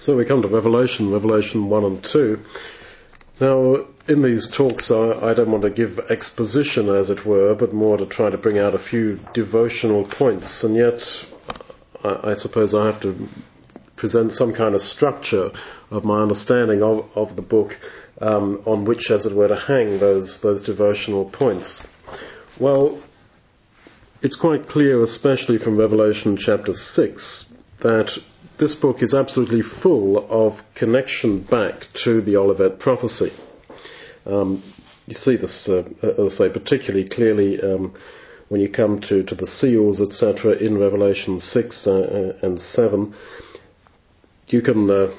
So we come to Revelation, Revelation 1 and 2. Now, in these talks, I, I, don't want to give exposition, as it were, but more to try to bring out a few devotional points, and yet I, I suppose I have to present some kind of structure of my understanding of, of the book um, on which, as it were, to hang those, those devotional points. Well, it's quite clear, especially from Revelation chapter 6, that this book is absolutely full of connection back to the Olivet prophecy. Um, you see this, uh, as I say, particularly clearly um, when you come to, to the seals, etc., in Revelation 6 uh, uh, and 7. You can uh,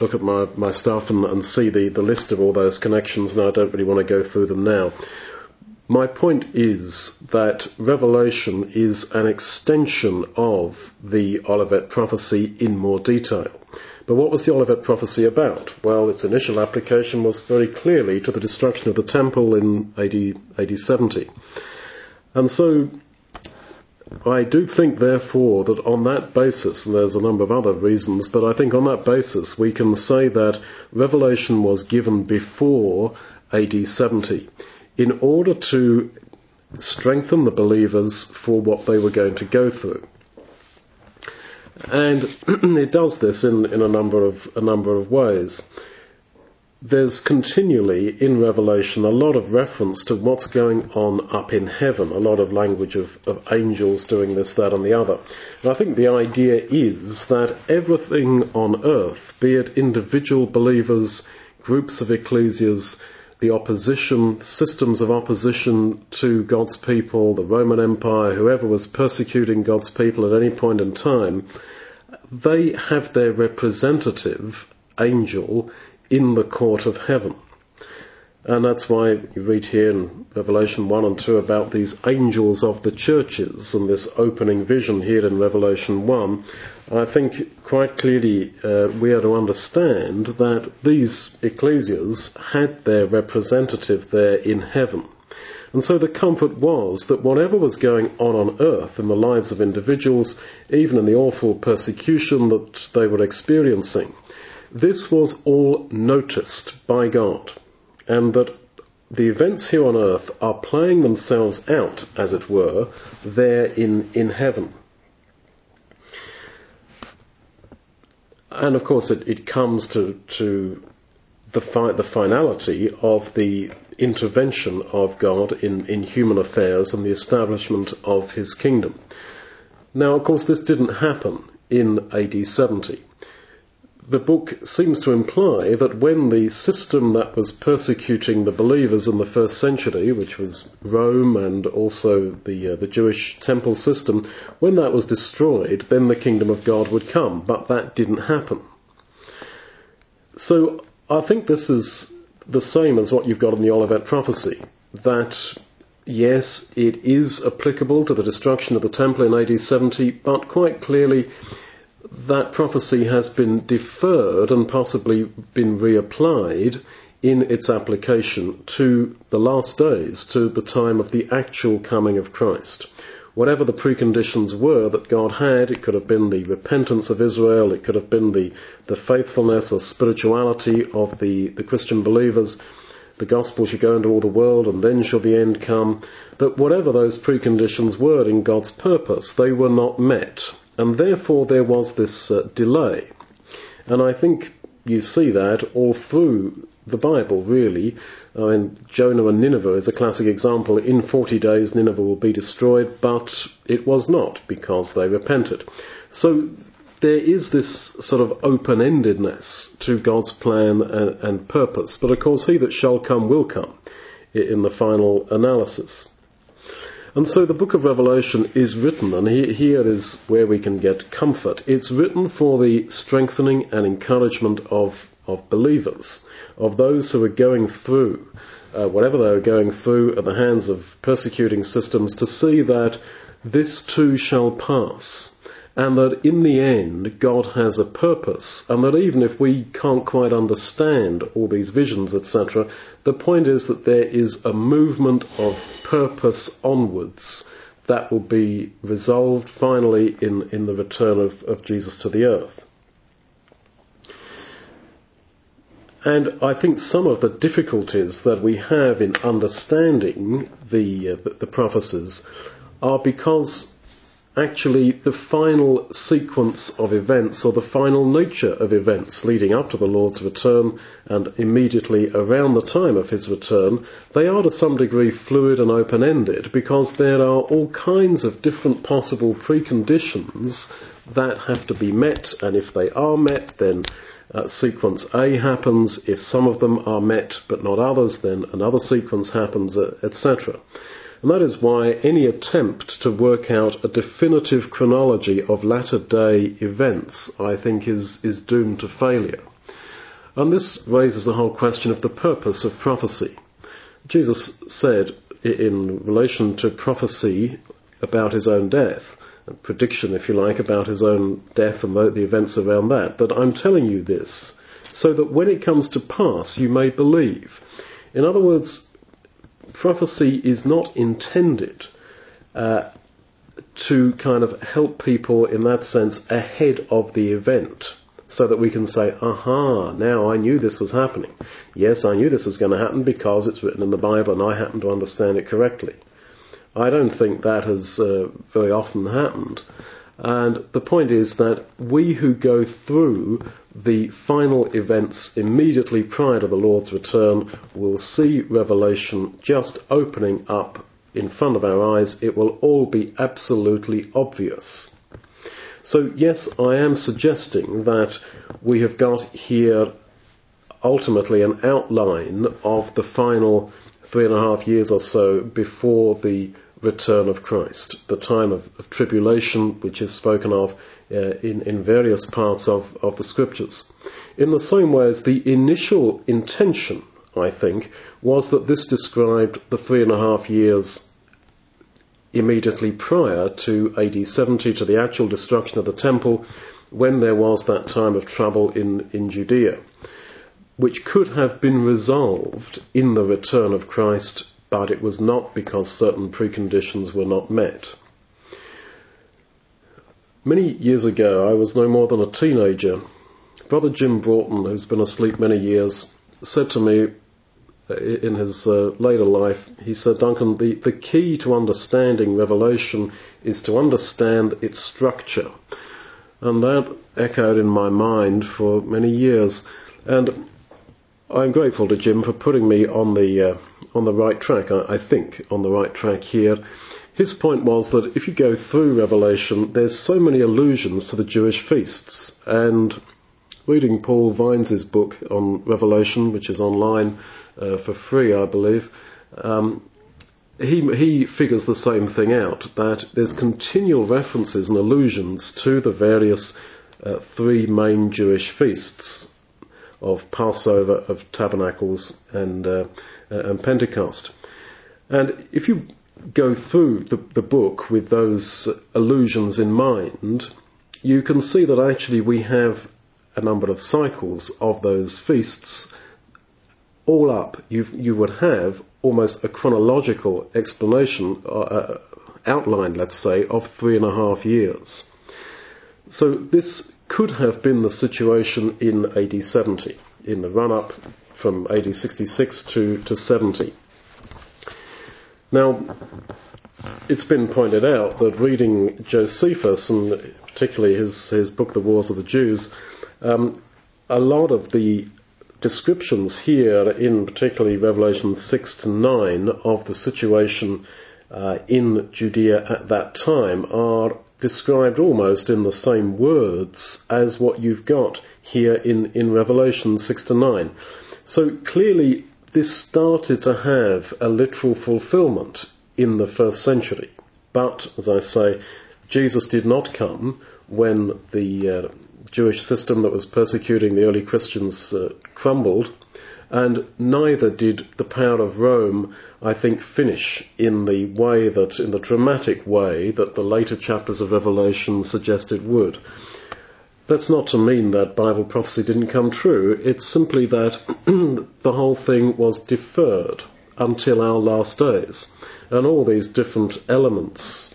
look at my, my stuff and, and see the, the list of all those connections, and I don't really want to go through them now. My point is that Revelation is an extension of the Olivet prophecy in more detail. But what was the Olivet prophecy about? Well, its initial application was very clearly to the destruction of the temple in AD, AD 70. And so I do think, therefore, that on that basis, and there's a number of other reasons, but I think on that basis we can say that Revelation was given before AD 70 in order to strengthen the believers for what they were going to go through. And it does this in, in a number of a number of ways. There's continually in Revelation a lot of reference to what's going on up in heaven, a lot of language of, of angels doing this, that, and the other. And I think the idea is that everything on earth, be it individual believers, groups of ecclesias, the opposition, systems of opposition to God's people, the Roman Empire, whoever was persecuting God's people at any point in time, they have their representative angel in the court of heaven. And that's why you read here in Revelation 1 and 2 about these angels of the churches and this opening vision here in Revelation 1. I think quite clearly uh, we are to understand that these ecclesias had their representative there in heaven. And so the comfort was that whatever was going on on earth in the lives of individuals, even in the awful persecution that they were experiencing, this was all noticed by God Um, and that the events here on earth are playing themselves out, as it were, there in, in heaven. And of course, it, it comes to, to the, fi- the finality of the intervention of God in, in human affairs and the establishment of his kingdom. Now, of course, this didn't happen in AD 70 the book seems to imply that when the system that was persecuting the believers in the first century, which was Rome and also the uh, the Jewish temple system, when that was destroyed, then the kingdom of God would come. But that didn't happen. So I think this is the same as what you've got in the Olivet prophecy. That yes, it is applicable to the destruction of the temple in AD 70, but quite clearly that prophecy has been deferred and possibly been reapplied in its application to the last days, to the time of the actual coming of Christ. Whatever the preconditions were that God had, it could have been the repentance of Israel, it could have been the, the faithfulness or spirituality of the, the Christian believers, the gospel should go into all the world and then shall the end come. But whatever those preconditions were in God's purpose, they were not met. And therefore there was this uh, delay. And I think you see that all through the Bible, really. I mean, Jonah and Nineveh is a classic example. In 40 days, Nineveh will be destroyed, but it was not because they repented. So there is this sort of open-endedness to God's plan and, and purpose. But of course, he that shall come will come in the final analysis. And so the book of Revelation is written, and he, here is where we can get comfort. It's written for the strengthening and encouragement of, of believers, of those who are going through uh, whatever they are going through at the hands of persecuting systems, to see that this too shall pass and that in the end God has a purpose, and that even if we can't quite understand all these visions, etc., the point is that there is a movement of purpose onwards that will be resolved finally in, in the return of, of Jesus to the earth. And I think some of the difficulties that we have in understanding the, uh, the prophecies are because actually the final sequence of events or the final nature of events leading up to the Lord's return and immediately around the time of his return, they are to some degree fluid and open-ended because there are all kinds of different possible preconditions that have to be met and if they are met then uh, sequence A happens, if some of them are met but not others then another sequence happens, uh, etc. And that is why any attempt to work out a definitive chronology of latter day events, I think, is, is doomed to failure. And this raises the whole question of the purpose of prophecy. Jesus said in relation to prophecy about his own death, a prediction, if you like, about his own death and the events around that, that I'm telling you this so that when it comes to pass you may believe. In other words, prophecy is not intended uh, to kind of help people in that sense ahead of the event so that we can say, aha, now I knew this was happening. Yes, I knew this was going to happen because it's written in the Bible and I happen to understand it correctly. I don't think that has uh, very often happened. And the point is that we who go through the final events immediately prior to the Lord's return will see Revelation just opening up in front of our eyes. It will all be absolutely obvious. So, yes, I am suggesting that we have got here ultimately an outline of the final three and a half years or so before the return of Christ, the time of, of tribulation, which is spoken of uh, in, in various parts of, of the scriptures. In the same way as the initial intention, I think, was that this described the three and a half years immediately prior to AD 70, to the actual destruction of the temple, when there was that time of trouble in, in Judea, which could have been resolved in the return of Christ but it was not because certain preconditions were not met. Many years ago, I was no more than a teenager. Brother Jim Broughton, who's been asleep many years, said to me uh, in his uh, later life, he said, Duncan, the, the key to understanding Revelation is to understand its structure. And that echoed in my mind for many years. And I'm grateful to Jim for putting me on the uh, on the right track. I, I think on the right track here. His point was that if you go through Revelation, there's so many allusions to the Jewish feasts. And reading Paul Wyns's book on Revelation, which is online uh, for free, I believe, um, he, he figures the same thing out, that there's continual references and allusions to the various uh, three main Jewish feasts of Passover, of Tabernacles, and, uh, and Pentecost. And if you go through the, the book with those allusions in mind, you can see that actually we have a number of cycles of those feasts. All up, you you would have almost a chronological explanation, uh, uh, outline, let's say, of three and a half years. So this could have been the situation in AD 70, in the run up from AD 66 to, to 70. Now, it's been pointed out that reading Josephus, and particularly his, his book, The Wars of the Jews, um, a lot of the descriptions here, in particularly Revelation 6 to 9, of the situation uh, in Judea at that time are described almost in the same words as what you've got here in, in Revelation 6 to 9. So clearly this started to have a literal fulfillment in the first century. But, as I say, Jesus did not come when the uh, Jewish system that was persecuting the early Christians uh, crumbled and neither did the power of Rome, I think, finish in the way that, in the dramatic way that the later chapters of Revelation suggest it would. That's not to mean that Bible prophecy didn't come true. It's simply that the whole thing was deferred until our last days. And all these different elements,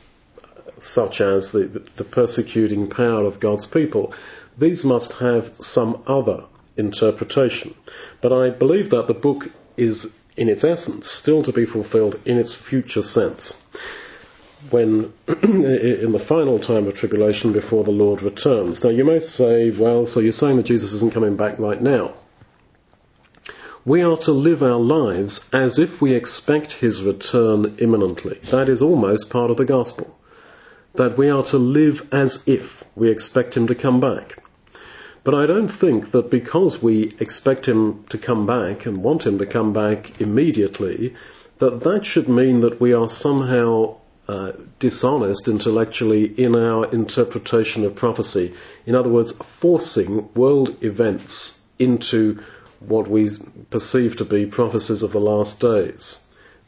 such as the, the persecuting power of God's people, these must have some other interpretation. But I believe that the book is, in its essence, still to be fulfilled in its future sense. When, in the final time of tribulation before the Lord returns. Now you may say, well, so you're saying that Jesus isn't coming back right now. We are to live our lives as if we expect his return imminently. That is almost part of the gospel. That we are to live as if we expect him to come back. But I don't think that because we expect him to come back and want him to come back immediately, that that should mean that we are somehow uh, dishonest intellectually in our interpretation of prophecy. In other words, forcing world events into what we perceive to be prophecies of the last days.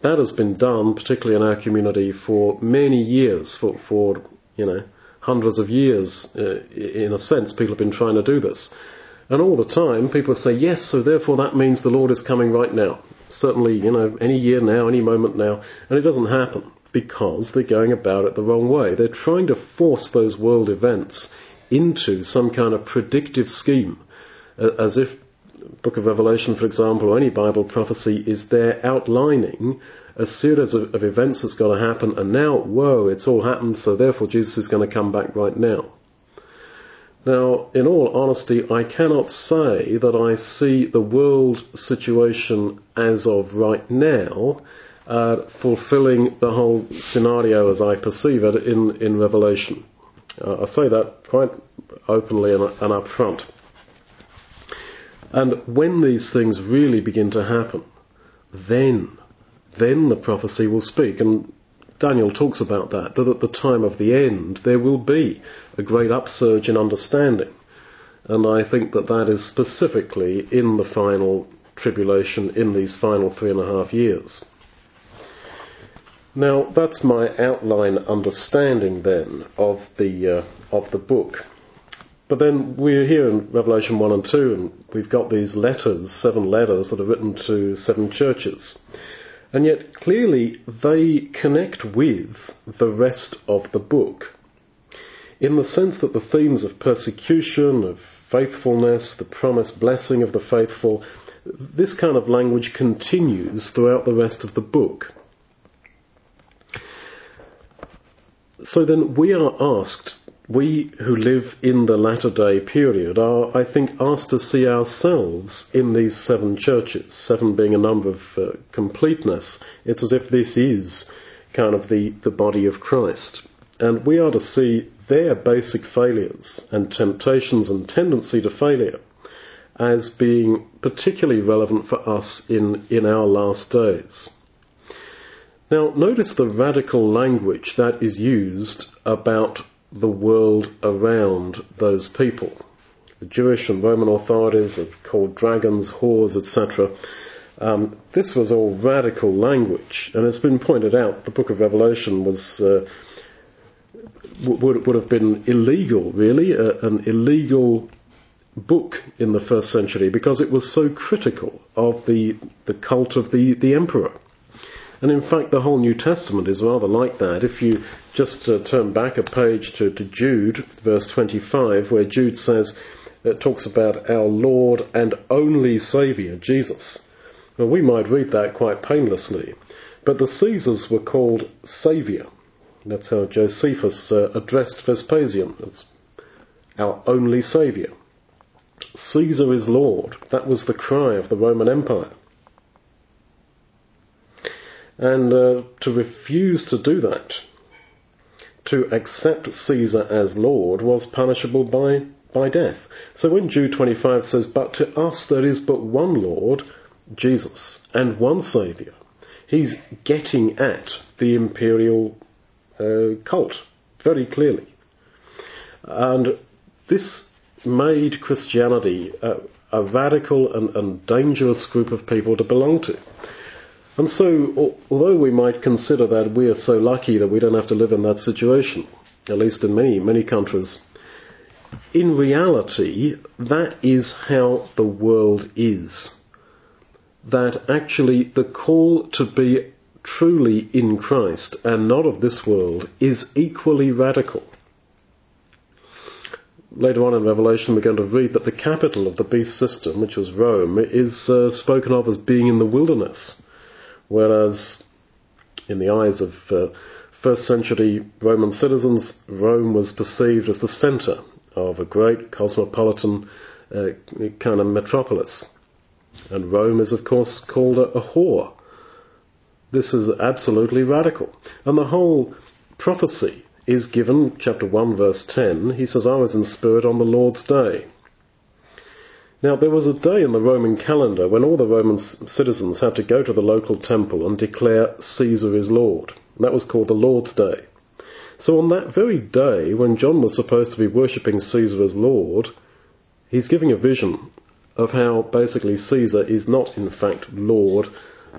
That has been done, particularly in our community, for many years, for, for you know, hundreds of years, uh, in a sense, people have been trying to do this. And all the time, people say, yes, so therefore that means the Lord is coming right now. Certainly, you know, any year now, any moment now. And it doesn't happen because they're going about it the wrong way. They're trying to force those world events into some kind of predictive scheme, as if Book of Revelation, for example, or any Bible prophecy is there outlining a series of, of events that's got to happen, and now, whoa, it's all happened, so therefore Jesus is going to come back right now. Now, in all honesty, I cannot say that I see the world situation as of right now uh, fulfilling the whole scenario as I perceive it in, in Revelation. Uh, I say that quite openly and, and up front. And when these things really begin to happen, then then the prophecy will speak. And Daniel talks about that, that at the time of the end there will be a great upsurge in understanding. And I think that that is specifically in the final tribulation, in these final three and a half years. Now, that's my outline understanding then of the, uh, of the book. But then we're here in Revelation 1 and 2, and we've got these letters, seven letters that are written to seven churches. And yet clearly they connect with the rest of the book in the sense that the themes of persecution, of faithfulness, the promised blessing of the faithful, this kind of language continues throughout the rest of the book. So then we are asked we who live in the latter day period are, I think, asked to see ourselves in these seven churches, seven being a number of uh, completeness. It's as if this is kind of the, the body of Christ. And we are to see their basic failures and temptations and tendency to failure as being particularly relevant for us in, in our last days. Now, notice the radical language that is used about the world around those people. The Jewish and Roman authorities are called dragons, whores, etc. Um, this was all radical language, and it's been pointed out the book of Revelation was uh, would, would have been illegal, really, uh, an illegal book in the first century because it was so critical of the the cult of the, the emperor. And in fact, the whole New Testament is rather like that. If you just uh, turn back a page to, to Jude, verse 25, where Jude says, it talks about our Lord and only Saviour, Jesus. Well, we might read that quite painlessly, but the Caesars were called Saviour. That's how Josephus uh, addressed Vespasian as our only Saviour. Caesar is Lord. That was the cry of the Roman Empire. And uh, to refuse to do that, to accept Caesar as Lord, was punishable by, by death. So when Jude 25 says, But to us there is but one Lord, Jesus, and one Saviour, he's getting at the imperial uh, cult very clearly. And this made Christianity a, a radical and, and dangerous group of people to belong to. And so, although we might consider that we are so lucky that we don't have to live in that situation, at least in many, many countries, in reality, that is how the world is. That actually the call to be truly in Christ and not of this world is equally radical. later on in Revelation, we're going to read that the capital of the beast system, which was Rome, is uh, spoken of as being in the wilderness, whereas in the eyes of uh, first century Roman citizens, Rome was perceived as the centre of a great cosmopolitan uh, kind of metropolis. And Rome is, of course, called a, a whore. This is absolutely radical. And the whole prophecy is given, chapter 1, verse 10. He says, I was in spirit on the Lord's day. Now, there was a day in the Roman calendar when all the Roman citizens had to go to the local temple and declare Caesar is Lord. That was called the Lord's Day. So on that very day, when John was supposed to be worshipping Caesar as Lord, he's giving a vision of how basically Caesar is not in fact Lord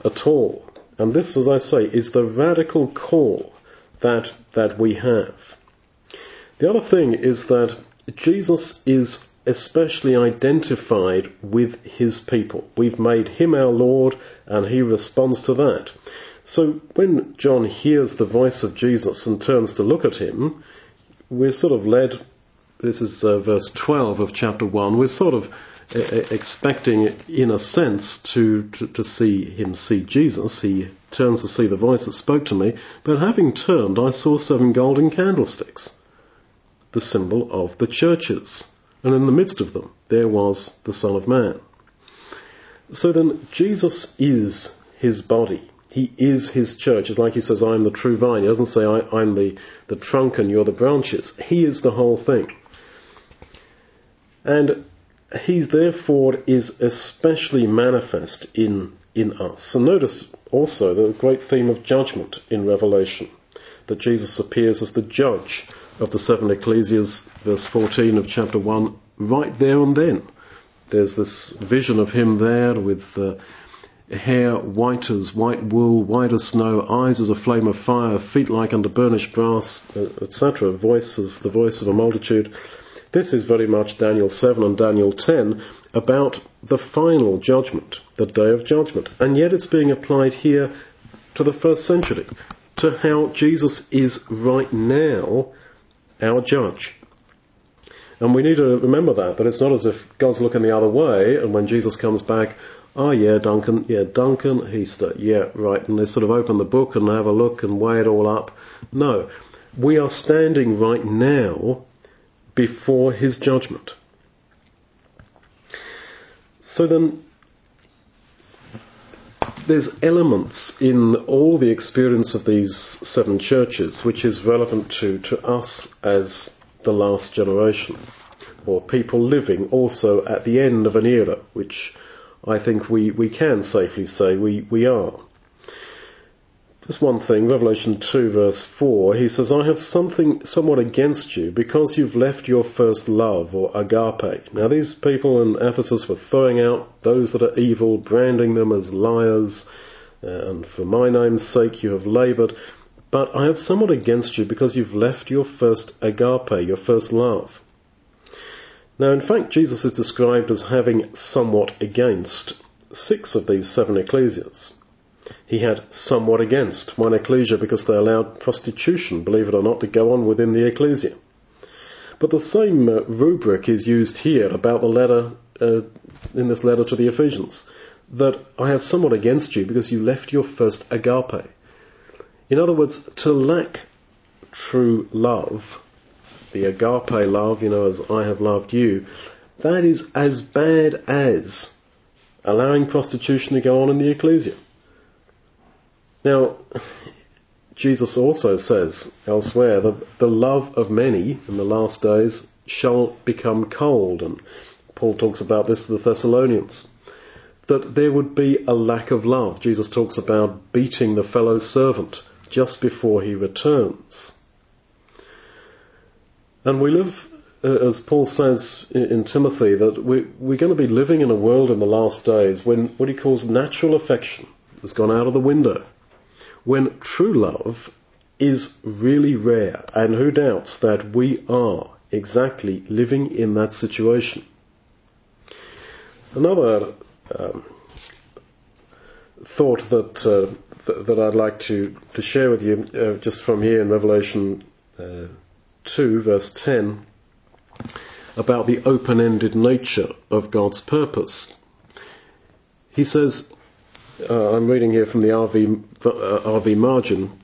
at all. And this, as I say, is the radical call that, that we have. The other thing is that Jesus is especially identified with his people. We've made him our Lord and he responds to that. So when John hears the voice of Jesus and turns to look at him, we're sort of led, this is uh, verse 12 of chapter 1, we're sort of expecting, in a sense, to, to, to see him see Jesus. He turns to see the voice that spoke to me, but having turned, I saw seven golden candlesticks, the symbol of the churches and in the midst of them there was the Son of Man. So then, Jesus is his body. He is his church. It's like he says, I'm the true vine. He doesn't say, I, am the, the trunk and you're the branches. He is the whole thing. And he therefore is especially manifest in, in us. And notice also the great theme of judgment in Revelation, that Jesus appears as the judge of the seven ecclesias, verse 14 of chapter 1, right there and then. There's this vision of him there with uh, hair white as white wool, white as snow, eyes as a flame of fire, feet like unto burnished brass, uh, etc. Voice as the voice of a multitude. This is very much Daniel 7 and Daniel 10 about the final judgment, the day of judgment. And yet it's being applied here to the first century, to how Jesus is right now our judge. And we need to remember that, that it's not as if God's looking the other way, and when Jesus comes back, oh yeah, Duncan, yeah, Duncan, Heaster, yeah, right, and they sort of open the book and have a look and weigh it all up. No, we are standing right now before his judgment. So then, there's elements in all the experience of these seven churches which is relevant to, to us as the last generation, or people living also at the end of an era, which I think we, we can safely say we, we are. Just one thing, Revelation 2 verse 4, he says, I have something somewhat against you because you've left your first love or agape. Now these people in Ephesus were throwing out those that are evil, branding them as liars, uh, and for my name's sake you have laboured. But I have somewhat against you because you've left your first agape, your first love. Now in fact Jesus is described as having somewhat against six of these seven ecclesias he had somewhat against one ecclesia because they allowed prostitution, believe it or not, to go on within the ecclesia. But the same uh, rubric is used here about the letter, uh, in this letter to the Ephesians, that I have somewhat against you because you left your first agape. In other words, to lack true love, the agape love, you know, as I have loved you, that is as bad as allowing prostitution to go on in the ecclesia. Now, Jesus also says elsewhere that the love of many in the last days shall become cold, and Paul talks about this to the Thessalonians. That there would be a lack of love. Jesus talks about beating the fellow servant just before he returns. And we live, uh, as Paul says in Timothy, that we, we're going to be living in a world in the last days when what he calls natural affection has gone out of the window when true love is really rare, and who doubts that we are exactly living in that situation? Another um, thought that uh, th- that I'd like to, to share with you, uh, just from here in Revelation uh, 2, verse 10. about the open-ended nature of God's purpose. He says, uh, I'm reading here from the RV, uh, RV margin,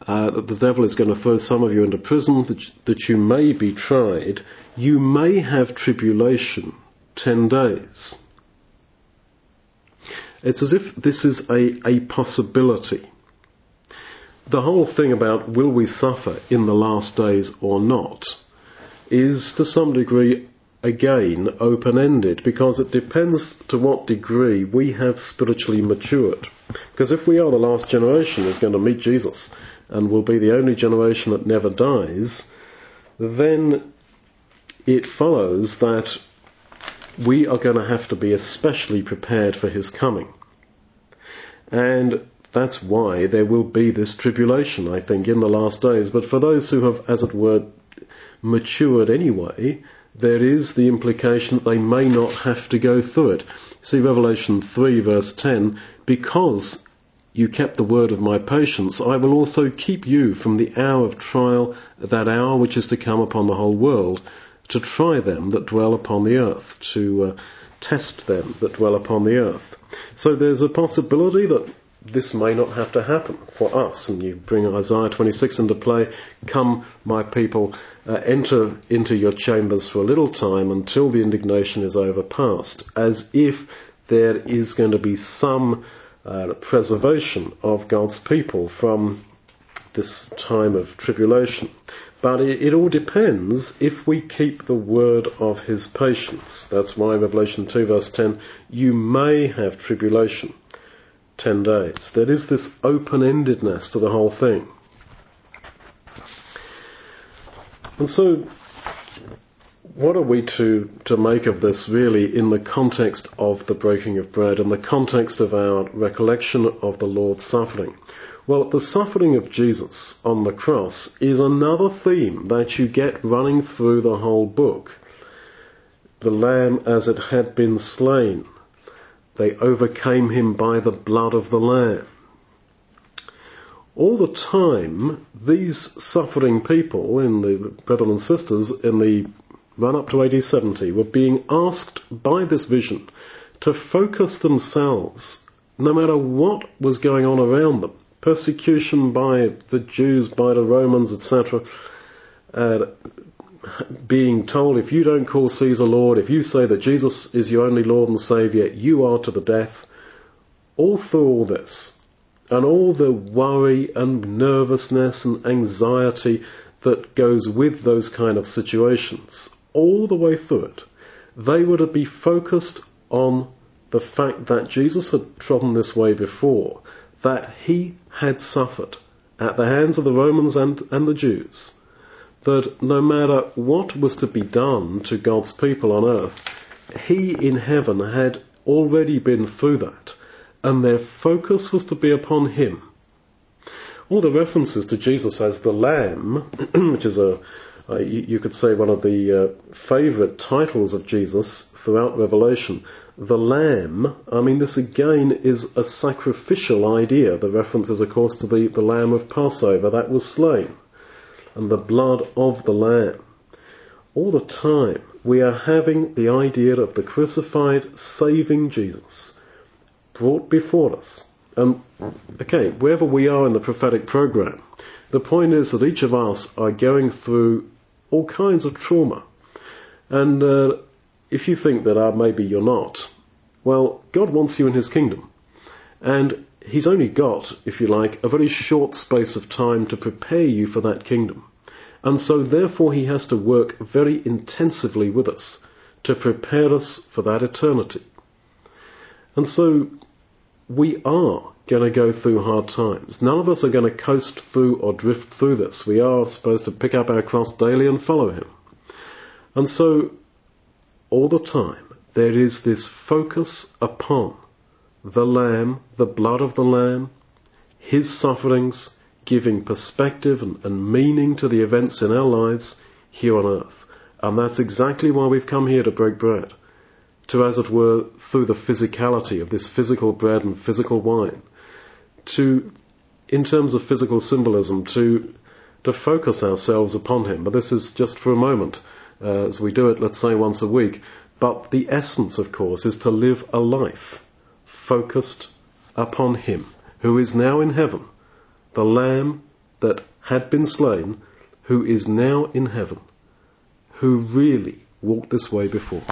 uh, that the devil is going to throw some of you into prison, that, that you may be tried. You may have tribulation ten days. It's as if this is a, a possibility. The whole thing about will we suffer in the last days or not is to some degree again open-ended because it depends to what degree we have spiritually matured. Because if we are the last generation who's going to meet Jesus and will be the only generation that never dies, then it follows that we are going to have to be especially prepared for his coming. And that's why there will be this tribulation, I think, in the last days. But for those who have, as it were, matured anyway, there is the implication that they may not have to go through it. See Revelation 3 verse 10, because you kept the word of my patience, I will also keep you from the hour of trial, that hour which is to come upon the whole world, to try them that dwell upon the earth, to uh, test them that dwell upon the earth. So there's a possibility that this may not have to happen for us. And you bring Isaiah 26 into play. Come, my people, uh, enter into your chambers for a little time until the indignation is overpast, as if there is going to be some uh, preservation of God's people from this time of tribulation. But it, it, all depends if we keep the word of his patience. That's why Revelation 2 verse 10, you may have tribulation. 10 days. There is this open-endedness to the whole thing. And so, what are we to, to make of this really in the context of the breaking of bread, in the context of our recollection of the Lord's suffering? Well, the suffering of Jesus on the cross is another theme that you get running through the whole book. The Lamb as it had been slain. They overcame him by the blood of the Lamb. All the time, these suffering people, in the brethren and sisters, in the run up to AD 70, were being asked by this vision to focus themselves, no matter what was going on around them, persecution by the Jews, by the Romans, etc., uh, being told if you don't call Caesar Lord, if you say that Jesus is your only Lord and Saviour, you are to the death. All through all this, and all the worry and nervousness and anxiety that goes with those kind of situations, all the way through it, they were to be focused on the fact that Jesus had trodden this way before, that he had suffered at the hands of the Romans and, and the Jews, that no matter what was to be done to God's people on earth, he in heaven had already been through that, and their focus was to be upon him. All the references to Jesus as the Lamb, which is a, uh, you, you, could say one of the uh, favourite titles of Jesus throughout Revelation, the lamb, I mean, this again is a sacrificial idea. The reference is, of course, to the, the lamb of Passover that was slain, and the blood of the lamb. All the time, we are having the idea of the crucified, saving Jesus brought before us. And, okay, wherever we are in the prophetic program, the point is that each of us are going through all kinds of trauma. And uh, if you think that uh, maybe you're not, well, God wants you in His kingdom. And He's only got, if you like, a very short space of time to prepare you for that kingdom. And so therefore He has to work very intensively with us to prepare us for that eternity. And so we are going to go through hard times. None of us are going to coast through or drift through this. We are supposed to pick up our cross daily and follow Him. And so all the time, there is this focus upon the Lamb, the blood of the Lamb, His sufferings, giving perspective and, and, meaning to the events in our lives here on earth. And that's exactly why we've come here to break bread. To, as it were, through the physicality of this physical bread and physical wine, to, in terms of physical symbolism, to to focus ourselves upon Him. But this is just for a moment, uh, as we do it, let's say, once a week. But the essence, of course, is to live a life focused upon Him, who is now in heaven, the Lamb that had been slain, who is now in heaven, who really walked this way before.